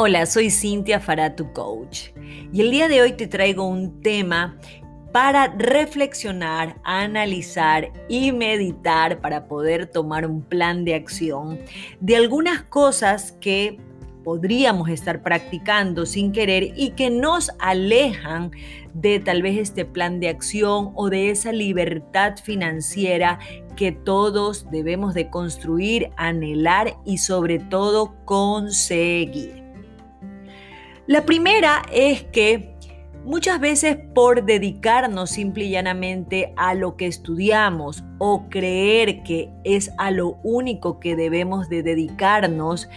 Hola, soy Cintia Faratu Coach y el día de hoy te traigo un tema para reflexionar, analizar y meditar para poder tomar un plan de acción de algunas cosas que podríamos estar practicando sin querer y que nos alejan de tal vez este plan de acción o de esa libertad financiera que todos debemos de construir, anhelar y sobre todo conseguir. La primera es que muchas veces por dedicarnos simple y llanamente a lo que estudiamos o creer que es a lo único que debemos de dedicarnos,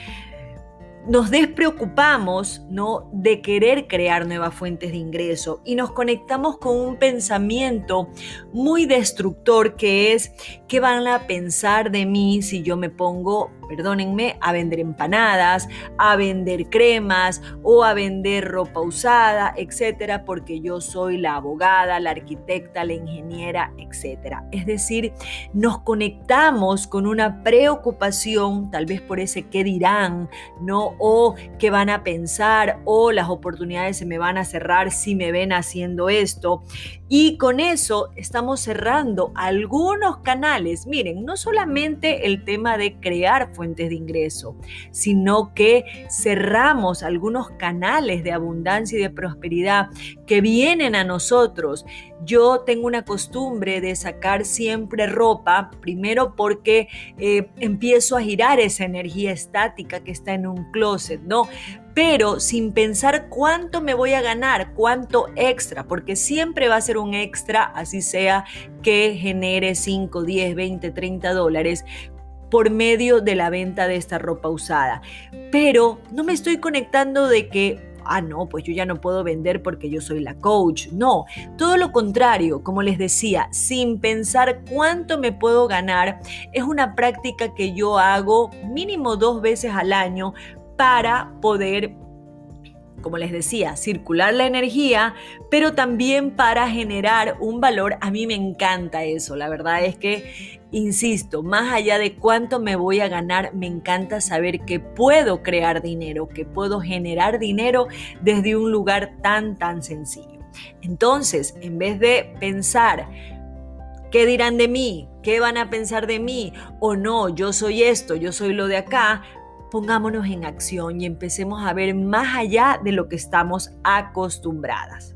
nos despreocupamos ¿no? de querer crear nuevas fuentes de ingreso y nos conectamos con un pensamiento muy destructor que es qué van a pensar de mí si yo me pongo perdónenme, a vender empanadas, a vender cremas o a vender ropa usada, etcétera, porque yo soy la abogada, la arquitecta, la ingeniera, etcétera. Es decir, nos conectamos con una preocupación, tal vez por ese qué dirán, ¿no? O qué van a pensar, o las oportunidades se me van a cerrar si me ven haciendo esto. Y con eso estamos cerrando algunos canales. Miren, no solamente el tema de crear fuentes de ingreso, sino que cerramos algunos canales de abundancia y de prosperidad que vienen a nosotros. Yo tengo una costumbre de sacar siempre ropa, primero porque eh, empiezo a girar esa energía estática que está en un closet, ¿no? pero sin pensar cuánto me voy a ganar, cuánto extra, porque siempre va a ser un extra, así sea que genere 5, 10, 20, 30 dólares, por medio de la venta de esta ropa usada. Pero no me estoy conectando de que ah, no, pues yo ya no puedo vender porque yo soy la coach. No, todo lo contrario, como les decía, sin pensar cuánto me puedo ganar, es una práctica que yo hago mínimo dos veces al año para poder como les decía, circular la energía, pero también para generar un valor. A mí me encanta eso, la verdad es que, insisto, más allá de cuánto me voy a ganar, me encanta saber que puedo crear dinero, que puedo generar dinero desde un lugar tan, tan sencillo. Entonces, en vez de pensar, ¿Qué dirán de mí? ¿Qué van a pensar de mí? O no, yo soy esto, yo soy lo de acá pongámonos en acción y empecemos a ver más allá de lo que estamos acostumbradas.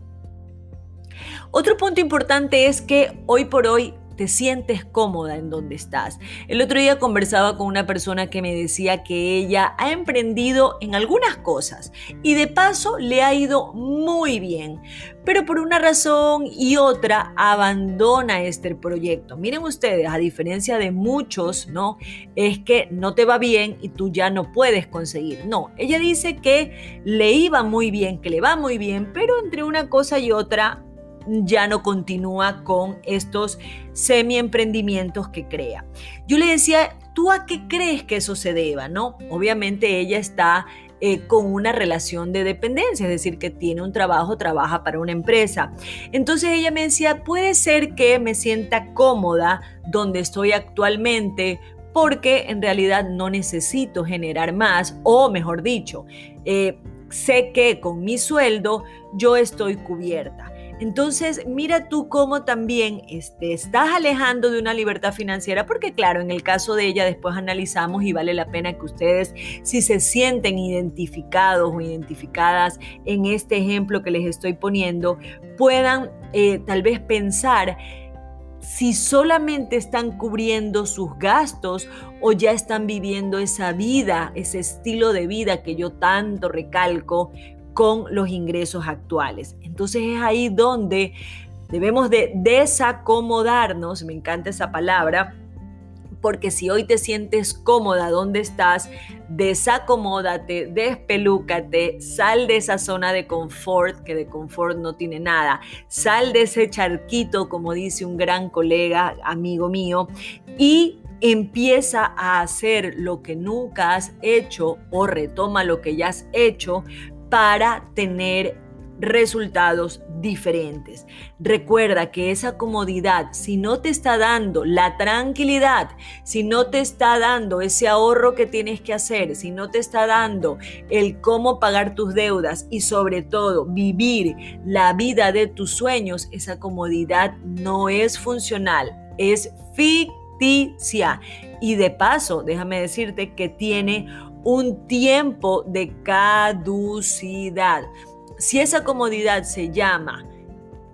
Otro punto importante es que hoy por hoy te sientes cómoda en donde estás. El otro día conversaba con una persona que me decía que ella ha emprendido en algunas cosas y de paso le ha ido muy bien, pero por una razón y otra abandona este proyecto. Miren ustedes, a diferencia de muchos, ¿no? Es que no te va bien y tú ya no puedes conseguir. No, ella dice que le iba muy bien, que le va muy bien, pero entre una cosa y otra ya no continúa con estos semi-emprendimientos que crea. Yo le decía, ¿tú a qué crees que eso se deba? ¿No? Obviamente ella está eh, con una relación de dependencia, es decir, que tiene un trabajo, trabaja para una empresa. Entonces ella me decía, puede ser que me sienta cómoda donde estoy actualmente porque en realidad no necesito generar más o mejor dicho, eh, sé que con mi sueldo yo estoy cubierta. Entonces, mira tú cómo también te este, estás alejando de una libertad financiera, porque claro, en el caso de ella después analizamos y vale la pena que ustedes, si se sienten identificados o identificadas en este ejemplo que les estoy poniendo, puedan eh, tal vez pensar si solamente están cubriendo sus gastos o ya están viviendo esa vida, ese estilo de vida que yo tanto recalco con los ingresos actuales. Entonces es ahí donde debemos de desacomodarnos, me encanta esa palabra, porque si hoy te sientes cómoda donde estás, desacomódate, despelúcate, sal de esa zona de confort, que de confort no tiene nada, sal de ese charquito, como dice un gran colega, amigo mío, y empieza a hacer lo que nunca has hecho o retoma lo que ya has hecho, para tener resultados diferentes. Recuerda que esa comodidad, si no te está dando la tranquilidad, si no te está dando ese ahorro que tienes que hacer, si no te está dando el cómo pagar tus deudas y sobre todo vivir la vida de tus sueños, esa comodidad no es funcional, es ficticia. Y de paso, déjame decirte que tiene un tiempo de caducidad. Si esa comodidad se llama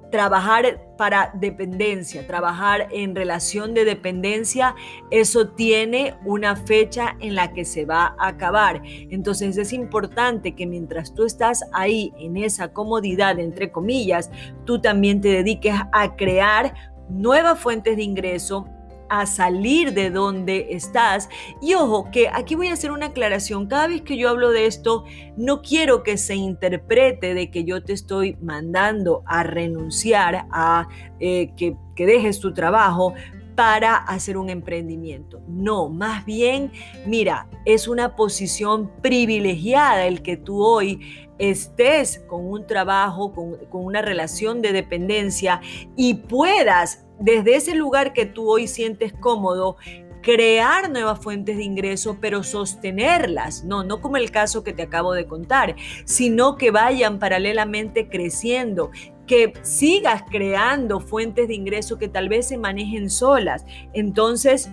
trabajar para dependencia, trabajar en relación de dependencia, eso tiene una fecha en la que se va a acabar. Entonces es importante que mientras tú estás ahí en esa comodidad, entre comillas, tú también te dediques a crear nuevas fuentes de ingreso a salir de donde estás. Y ojo, que aquí voy a hacer una aclaración. Cada vez que yo hablo de esto, no quiero que se interprete de que yo te estoy mandando a renunciar, a eh, que, que dejes tu trabajo para hacer un emprendimiento. No, más bien, mira, es una posición privilegiada el que tú hoy estés con un trabajo, con, con, una relación de dependencia y puedas desde ese lugar que tú hoy sientes cómodo, crear nuevas fuentes de ingreso, pero sostenerlas, no, no como el caso que te acabo de contar, sino que vayan paralelamente creciendo, que sigas creando fuentes de ingreso que tal vez se manejen solas. Entonces,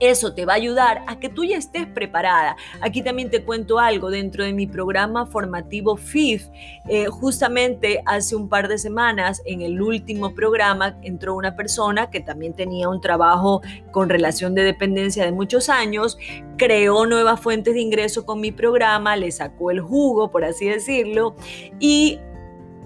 eso te va a ayudar a que tú ya estés preparada. Aquí también te cuento algo dentro de mi programa formativo FIF. Eh, justamente hace un par de semanas, en el último programa, entró una persona que también tenía un trabajo con relación de dependencia de muchos años, creó nuevas fuentes de ingreso con mi programa, le sacó el jugo, por así decirlo, y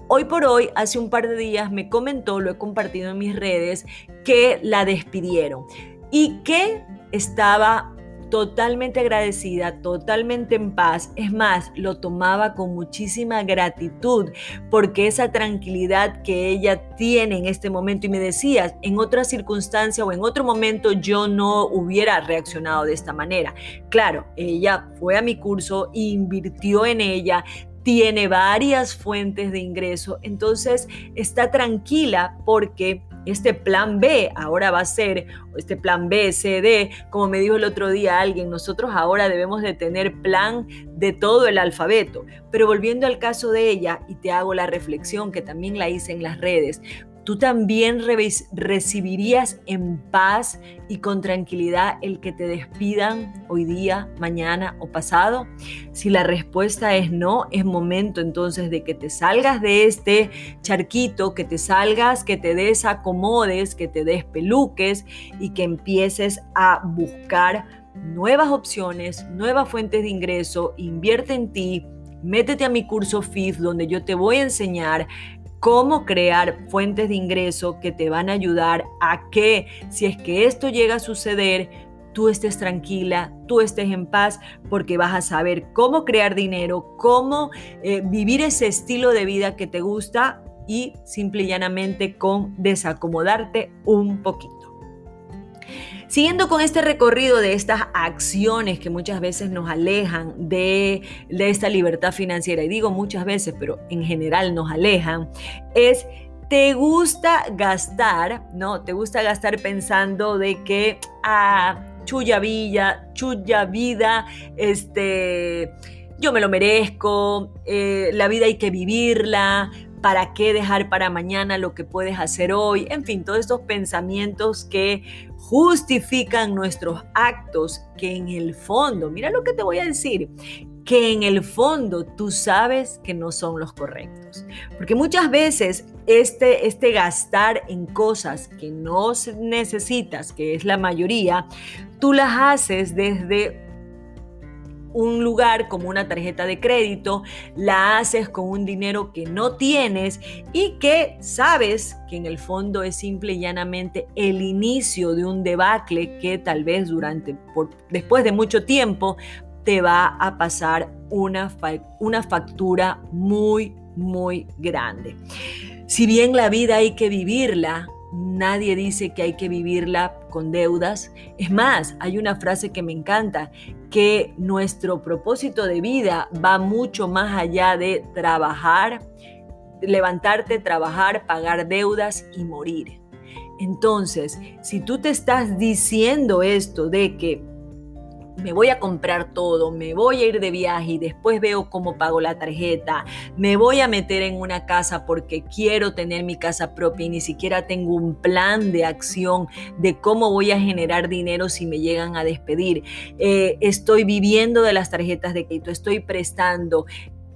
Hoy por hoy, hace un par de días, me comentó, lo he compartido en mis redes, que la despidieron y que estaba totalmente agradecida, totalmente en paz. Es más, lo tomaba con muchísima gratitud porque esa tranquilidad que ella tiene en este momento y me decías, en otra circunstancia o en otro momento yo no hubiera reaccionado de esta manera. Claro, ella fue a mi curso, invirtió en ella, tiene varias fuentes de ingreso, entonces está tranquila porque este plan B ahora va a ser, este plan B, C, D, como me dijo el otro día alguien, nosotros ahora debemos de tener plan de todo el alfabeto. Pero volviendo al caso de ella, y te hago la reflexión que también la hice en las redes, ¿Tú también recibirías en paz y con tranquilidad el que te despidan hoy día, mañana o pasado? Si la respuesta es no, es momento entonces de que te salgas de este charquito, que te salgas, que te desacomodes, que te despeluques y que empieces a buscar nuevas opciones, nuevas fuentes de ingreso, invierte en ti. Métete a mi curso FIF donde yo te voy a enseñar cómo crear fuentes de ingreso que te van a ayudar a que si es que esto llega a suceder, tú estés tranquila, tú estés en paz, porque vas a saber cómo crear dinero, cómo eh, vivir ese estilo de vida que te gusta y simple y llanamente con desacomodarte un poquito. Siguiendo con este recorrido de estas acciones que muchas veces nos alejan de, esta libertad financiera, y digo muchas veces, pero en general nos alejan, es te gusta gastar, ¿no? Te gusta gastar pensando de que, ah, chuya villa, chuya vida, este, yo me lo merezco, eh, la vida hay que vivirla, ¿para qué dejar para mañana lo que puedes hacer hoy? En fin, todos estos pensamientos que justifican nuestros actos que en el fondo, mira lo que te voy a decir, que en el fondo tú sabes que no son los correctos. Porque muchas veces este, este gastar en cosas que no necesitas, que es la mayoría, tú las haces desde un lugar como una tarjeta de crédito, la haces con un dinero que no tienes y que sabes que en el fondo es simple y llanamente el inicio de un debacle que tal vez durante, por, después de mucho tiempo, te va a pasar una, una factura muy, muy grande. Si bien la vida hay que vivirla, Nadie dice que hay que vivirla con deudas. Es más, hay una frase que me encanta, que nuestro propósito de vida va mucho más allá de trabajar levantarte, trabajar, pagar deudas y morir. Entonces, si tú te estás diciendo esto de que me voy a comprar todo, me voy a ir de viaje y después veo cómo pago la tarjeta, me voy a meter en una casa porque quiero tener mi casa propia y ni siquiera tengo un plan de acción de cómo voy a generar dinero si me llegan a despedir. Eh, estoy viviendo de las tarjetas de crédito, estoy prestando.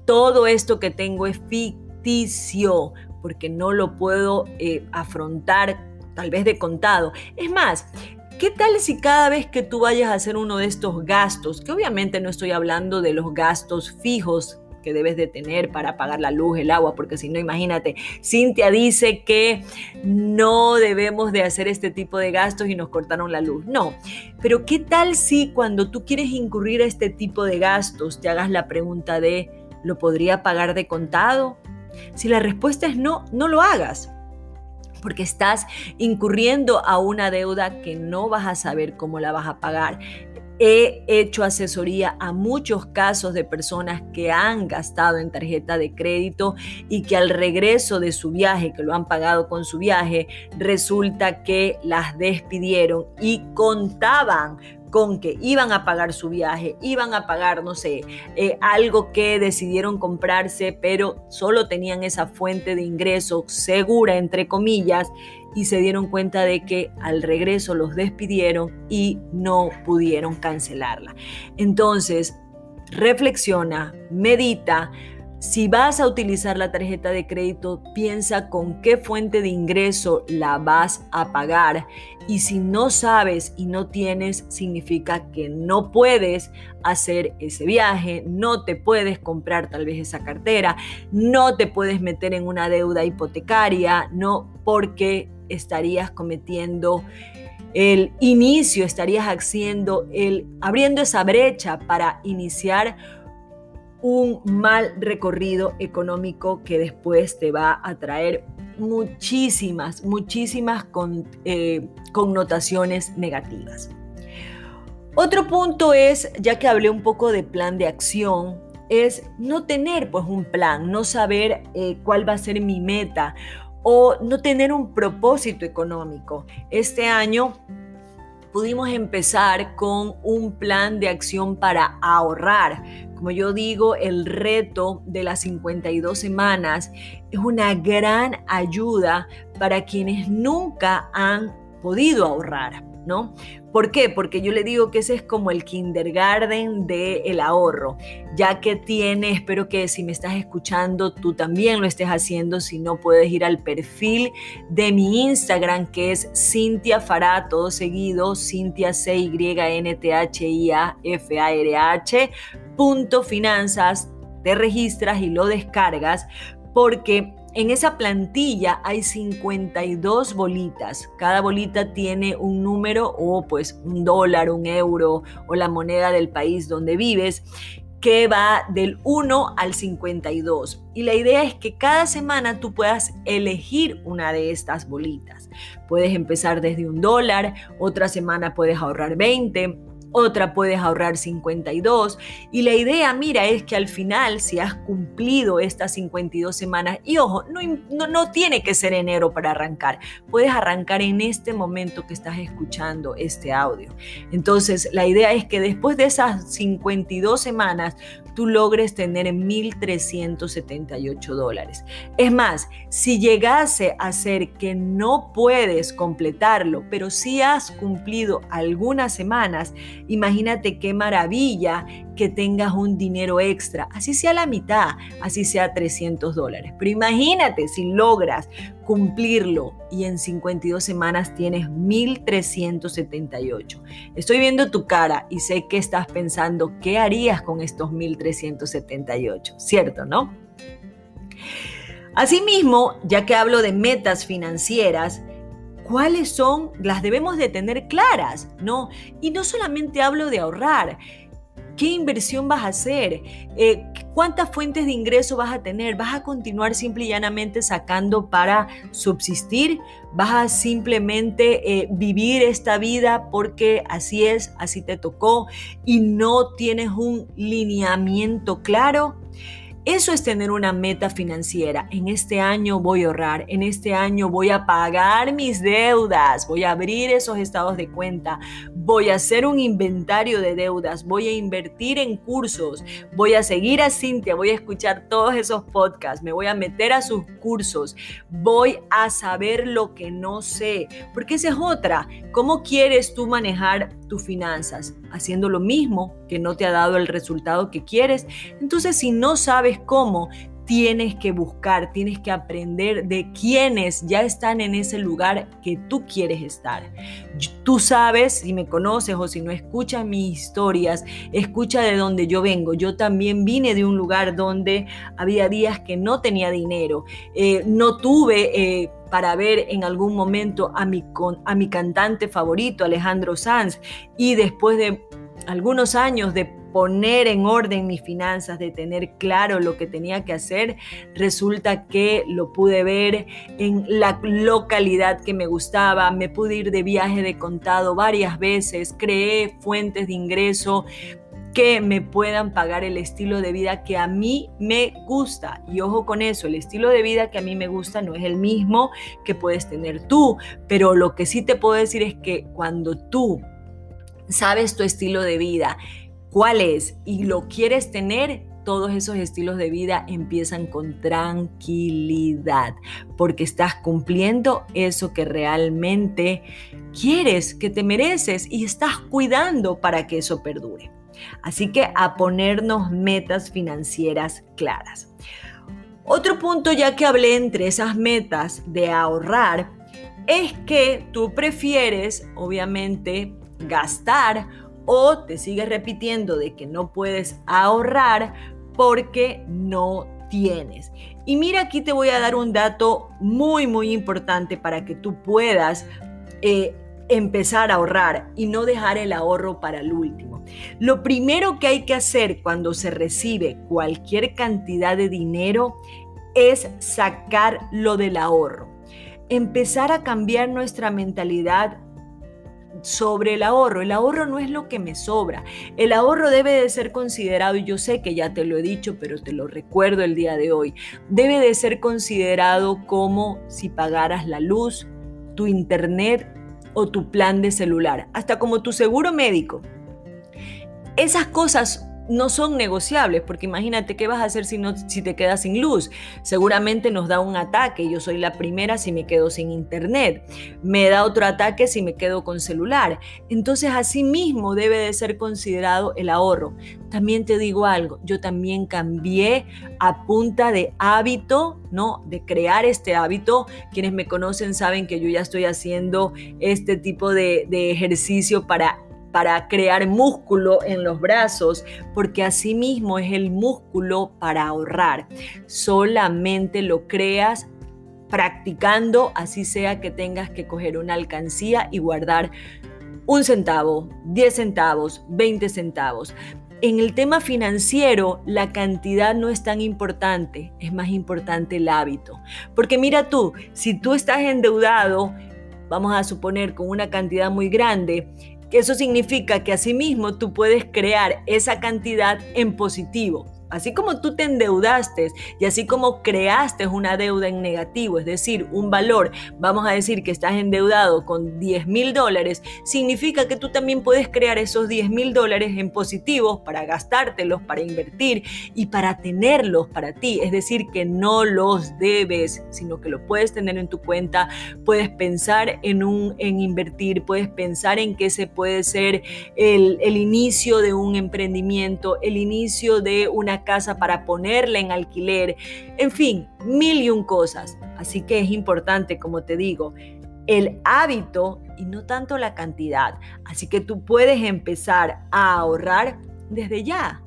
Todo esto que tengo es ficticio porque no lo puedo eh, afrontar tal vez de contado. Es más, ¿Qué tal si cada vez que tú vayas a hacer uno de estos gastos, que obviamente no estoy hablando de los gastos fijos que debes de tener para pagar la luz, el agua, porque si no, imagínate, Cintia dice que no debemos de hacer este tipo de gastos y nos cortaron la luz. No, pero ¿qué tal si cuando tú quieres incurrir a este tipo de gastos te hagas la pregunta de, ¿lo podría pagar de contado? Si la respuesta es no, no lo hagas porque estás incurriendo a una deuda que no vas a saber cómo la vas a pagar. He hecho asesoría a muchos casos de personas que han gastado en tarjeta de crédito y que al regreso de su viaje, que lo han pagado con su viaje, resulta que las despidieron y contaban con que iban a pagar su viaje, iban a pagar, no sé, eh, algo que decidieron comprarse, pero solo tenían esa fuente de ingreso segura, entre comillas, y se dieron cuenta de que al regreso los despidieron y no pudieron cancelarla. Entonces, reflexiona, medita, si vas a utilizar la tarjeta de crédito, piensa con qué fuente de ingreso la vas a pagar. Y si no sabes y no tienes, significa que no puedes hacer ese viaje, no te puedes comprar tal vez esa cartera, no te puedes meter en una deuda hipotecaria, no porque estarías cometiendo el inicio, estarías haciendo el abriendo esa brecha para iniciar un mal recorrido económico que después te va a traer muchísimas, muchísimas eh, connotaciones negativas. Otro punto es, ya que hablé un poco de plan de acción, es no tener pues un plan, no saber eh, cuál va a ser mi meta o no tener un propósito económico. Este año pudimos empezar con un plan de acción para ahorrar. Como yo digo, el reto de las 52 semanas es una gran ayuda para quienes nunca han podido ahorrar. ¿Por qué? Porque yo le digo que ese es como el kindergarten del el ahorro, ya que tiene, espero que si me estás escuchando tú también lo estés haciendo, si no puedes ir al perfil de mi Instagram que es Cintia Fará, todo seguido, Cintia C Y N T H I A F A R H punto finanzas, te registras y lo descargas porque en esa plantilla hay 52 bolitas. Cada bolita tiene un número o pues un dólar, un euro o la moneda del país donde vives que va del 1 al 52. Y la idea es que cada semana tú puedas elegir una de estas bolitas. Puedes empezar desde un dólar, otra semana puedes ahorrar 20, otra puedes ahorrar 52. Y la idea, mira, es que al final, si has cumplido estas 52 semanas, y ojo, no, no, tiene que ser enero para arrancar, puedes arrancar en este momento que estás escuchando este audio. Entonces, la idea es que después de esas 52 semanas, tú logres tener 1.378 dólares. Es más, si llegase a ser que no puedes completarlo, pero si has cumplido algunas semanas, imagínate qué maravilla que tengas un dinero extra, así sea la mitad, así sea 300 dólares. Pero imagínate si logras cumplirlo y en 52 semanas tienes 1.378. Estoy viendo tu cara y sé que estás pensando, ¿qué harías con estos 1.378? ¿Cierto, no? Asimismo, ya que hablo de metas financieras, ¿cuáles son? Las debemos de tener claras, ¿no? Y no solamente hablo de ahorrar, ¿Qué inversión vas a hacer? Eh, ¿Cuántas fuentes de ingreso vas a tener? ¿Vas a continuar simple y llanamente sacando para subsistir? ¿Vas a simplemente eh, vivir esta vida porque así es, así te tocó y no tienes un lineamiento claro? Eso es tener una meta financiera. En este año voy a ahorrar, en este año voy a pagar mis deudas, voy a abrir esos estados de cuenta, voy a hacer un inventario de deudas, voy a invertir en cursos, voy a seguir a Cintia, voy a escuchar todos esos podcasts, me voy a meter a sus cursos, voy a saber lo que no sé, porque esa es otra. ¿Cómo quieres tú manejar tus finanzas? Haciendo lo mismo que no te ha dado el resultado que quieres. Entonces, si no sabes cómo, tienes que buscar, tienes que aprender de quienes ya están en ese lugar que tú quieres estar. Tú sabes, si me conoces o si no escuchas mis historias, escucha de dónde yo vengo. Yo también vine de un lugar donde había días que no tenía dinero, eh, no tuve... Eh, para ver en algún momento a mi, a mi cantante favorito, Alejandro Sanz, y después de algunos años de poner en orden mis finanzas, de tener claro lo que tenía que hacer, resulta que lo pude ver en la localidad que me gustaba, me pude ir de viaje de contado varias veces, creé fuentes de ingreso que me puedan pagar el estilo de vida que a mí me gusta. Y ojo con eso, el estilo de vida que a mí me gusta no es el mismo que puedes tener tú, pero lo que sí te puedo decir es que cuando tú sabes tu estilo de vida, cuál es y lo quieres tener, todos esos estilos de vida empiezan con tranquilidad, porque estás cumpliendo eso que realmente quieres, que te mereces y estás cuidando para que eso perdure. Así que a ponernos metas financieras claras. Otro punto ya que hablé entre esas metas de ahorrar es que tú prefieres obviamente gastar o te sigues repitiendo de que no puedes ahorrar porque no tienes. Y mira, aquí te voy a dar un dato muy, muy importante para que tú puedas eh, empezar a ahorrar y no dejar el ahorro para el último. Lo primero que hay que hacer cuando se recibe cualquier cantidad de dinero es sacar lo del ahorro. Empezar a cambiar nuestra mentalidad sobre el ahorro. El ahorro no es lo que me sobra. El ahorro debe de ser considerado, y yo sé que ya te lo he dicho, pero te lo recuerdo el día de hoy, debe de ser considerado como si pagaras la luz, tu internet o tu plan de celular, hasta como tu seguro médico. Esas cosas no son negociables, porque imagínate qué vas a hacer si, no, si te quedas sin luz. Seguramente nos da un ataque, yo soy la primera si me quedo sin internet, me da otro ataque si me quedo con celular. Entonces así mismo debe de ser considerado el ahorro. También te digo algo, yo también cambié a punta de hábito, ¿no? De crear este hábito. Quienes me conocen saben que yo ya estoy haciendo este tipo de, de ejercicio para para crear músculo en los brazos, porque asimismo es el músculo para ahorrar. Solamente lo creas practicando, así sea que tengas que coger una alcancía y guardar un centavo, 10 centavos, 20 centavos. En el tema financiero, la cantidad no es tan importante, es más importante el hábito. Porque mira tú, si tú estás endeudado, vamos a suponer con una cantidad muy grande, eso significa que asimismo tú puedes crear esa cantidad en positivo. Así como tú te endeudaste y así como creaste una deuda en negativo, es decir, un valor, vamos a decir que estás endeudado con 10 mil dólares, significa que tú también puedes crear esos 10 mil dólares en positivos para gastártelos, para invertir y para tenerlos para ti. Es decir, que no los debes, sino que lo puedes tener en tu cuenta, puedes pensar en, un, en invertir, puedes pensar en que ese puede ser el, el inicio de un emprendimiento, el inicio de una casa para ponerla en alquiler, en fin, mil y un cosas. Así que es importante, como te digo, el hábito y no tanto la cantidad. Así que tú puedes empezar a ahorrar desde ya.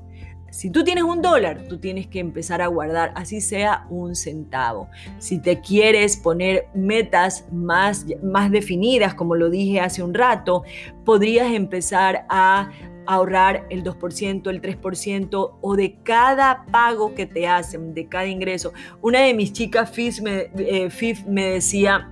Si tú tienes un dólar, tú tienes que empezar a guardar, así sea un centavo. Si te quieres poner metas más, más definidas, como lo dije hace un rato, podrías empezar a ahorrar el 2%, el 3% o de cada pago que te hacen, de cada ingreso. Una de mis chicas, FIF, me, eh, me decía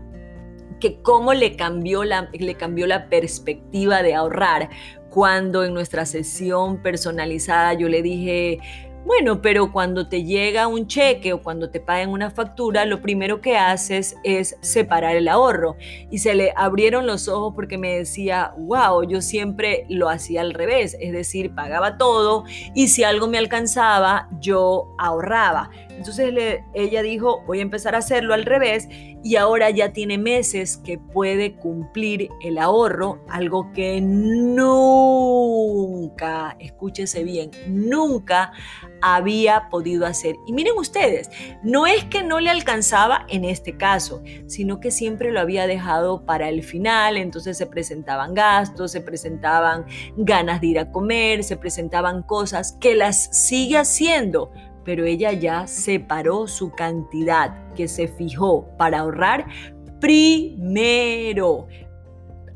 que cómo le cambió, la, le cambió la perspectiva de ahorrar cuando en nuestra sesión personalizada yo le dije, Bueno, pero cuando te llega un cheque o cuando te pagan una factura, lo primero que haces es separar el ahorro. Y se le abrieron los ojos porque me decía, wow, yo siempre lo hacía al revés, es decir, pagaba todo y si algo me alcanzaba, yo ahorraba. Entonces ella dijo, voy a empezar a hacerlo al revés y ahora ya tiene meses que puede cumplir el ahorro, algo que nunca, escúchese bien, nunca había podido hacer. Y miren ustedes, no es que no le alcanzaba en este caso, sino que siempre lo había dejado para el final, entonces se presentaban gastos, se presentaban ganas de ir a comer, se presentaban cosas que las sigue haciendo pero ella ya separó su cantidad que se fijó para ahorrar primero.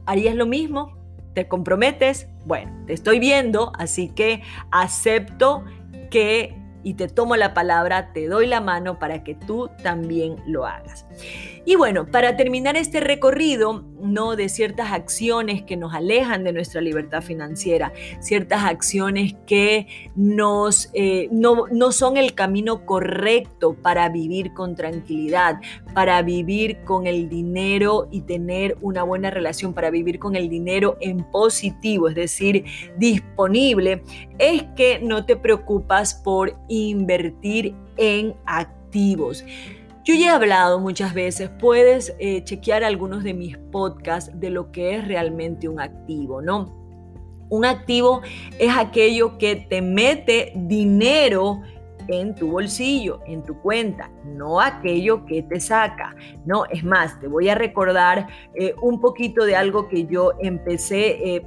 ¿Harías lo mismo? ¿Te comprometes? Bueno, te estoy viendo, así que acepto que y te tomo la palabra, te doy la mano para que tú también lo hagas. Y bueno, para terminar este recorrido, no de ciertas acciones que nos alejan de nuestra libertad financiera, ciertas acciones que eh, no, no son el camino correcto para vivir con tranquilidad, para vivir con el dinero y tener una buena relación, para vivir con el dinero en positivo, es decir, disponible, es que no te preocupas por invertir en activos. Yo ya he hablado muchas veces, puedes eh, chequear algunos de mis podcasts de lo que es realmente un activo, ¿no? Un activo es aquello que te mete dinero en tu bolsillo, en tu cuenta, no aquello que te saca. No, es más, te voy a recordar eh, un poquito de algo que yo empecé eh,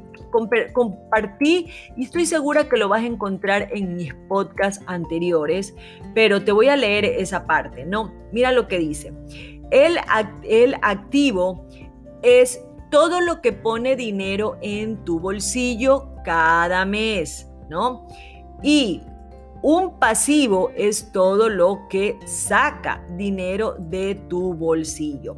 compartí y estoy segura que lo vas a encontrar en mis podcasts anteriores, pero te voy a leer esa parte, ¿no? Mira lo que dice. El, el activo es todo lo que pone dinero en tu bolsillo cada mes, ¿no? Y un pasivo es todo lo que saca dinero de tu bolsillo.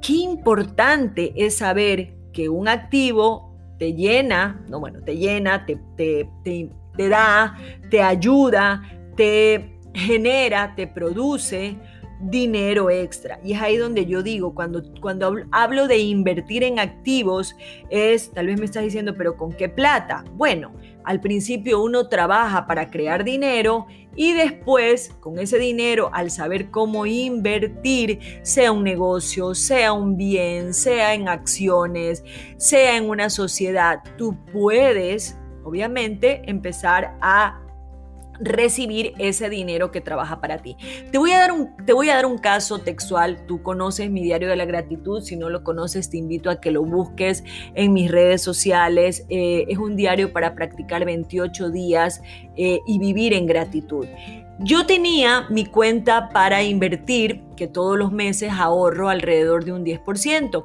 Qué importante es saber que un activo te llena, no, bueno, te llena, te, te, te, da, te ayuda, te genera, te produce dinero extra. Y es ahí donde yo digo, cuando, cuando hablo de invertir en activos, es, tal vez me estás diciendo, pero ¿con qué plata? Bueno, al principio uno trabaja para crear dinero y después con ese dinero, al saber cómo invertir, sea un negocio, sea un bien, sea en acciones, sea en una sociedad, tú puedes, obviamente, empezar a recibir ese dinero que trabaja para ti. Te voy, a dar un, te voy a dar un caso textual. Tú conoces mi diario de la gratitud. Si no lo conoces, te invito a que lo busques en mis redes sociales. Eh, es un diario para practicar 28 días eh, y vivir en gratitud. Yo tenía mi cuenta para invertir, que todos los meses ahorro alrededor de un 10%.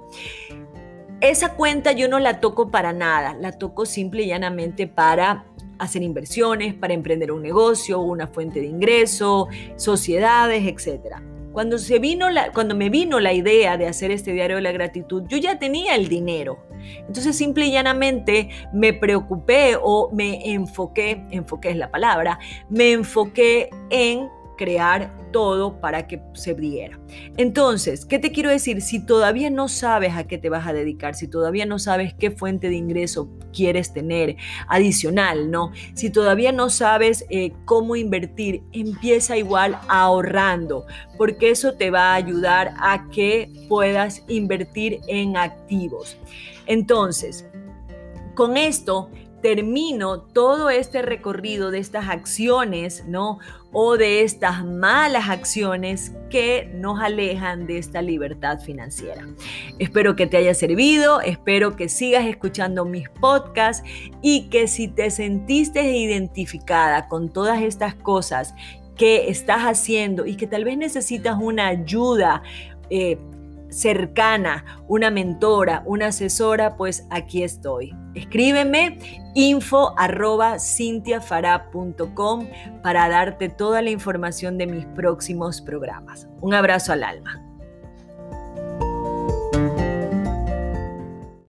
Esa cuenta yo no la toco para nada, la toco simple y llanamente para hacer inversiones, para emprender un negocio, una fuente de ingreso, sociedades, etc. Cuando, se vino la, cuando me vino la idea de hacer este diario de la gratitud, yo ya tenía el dinero. Entonces simple y llanamente me preocupé o me enfoqué, enfoqué es la palabra, me enfoqué en crear todo para que se diera. Entonces, ¿qué te quiero decir? Si todavía no sabes a qué te vas a dedicar, si todavía no sabes qué fuente de ingreso quieres tener adicional, ¿no? Si todavía no sabes eh, cómo invertir, empieza igual ahorrando, porque eso te va a ayudar a que puedas invertir en activos. Entonces, con esto termino todo este recorrido de estas acciones, ¿no? O de estas malas acciones que nos alejan de esta libertad financiera. Espero que te haya servido, espero que sigas escuchando mis podcasts y que si te sentiste identificada con todas estas cosas que estás haciendo y que tal vez necesitas una ayuda, eh, cercana, una mentora, una asesora, pues aquí estoy. Escríbeme info arroba para darte toda la información de mis próximos programas. Un abrazo al alma.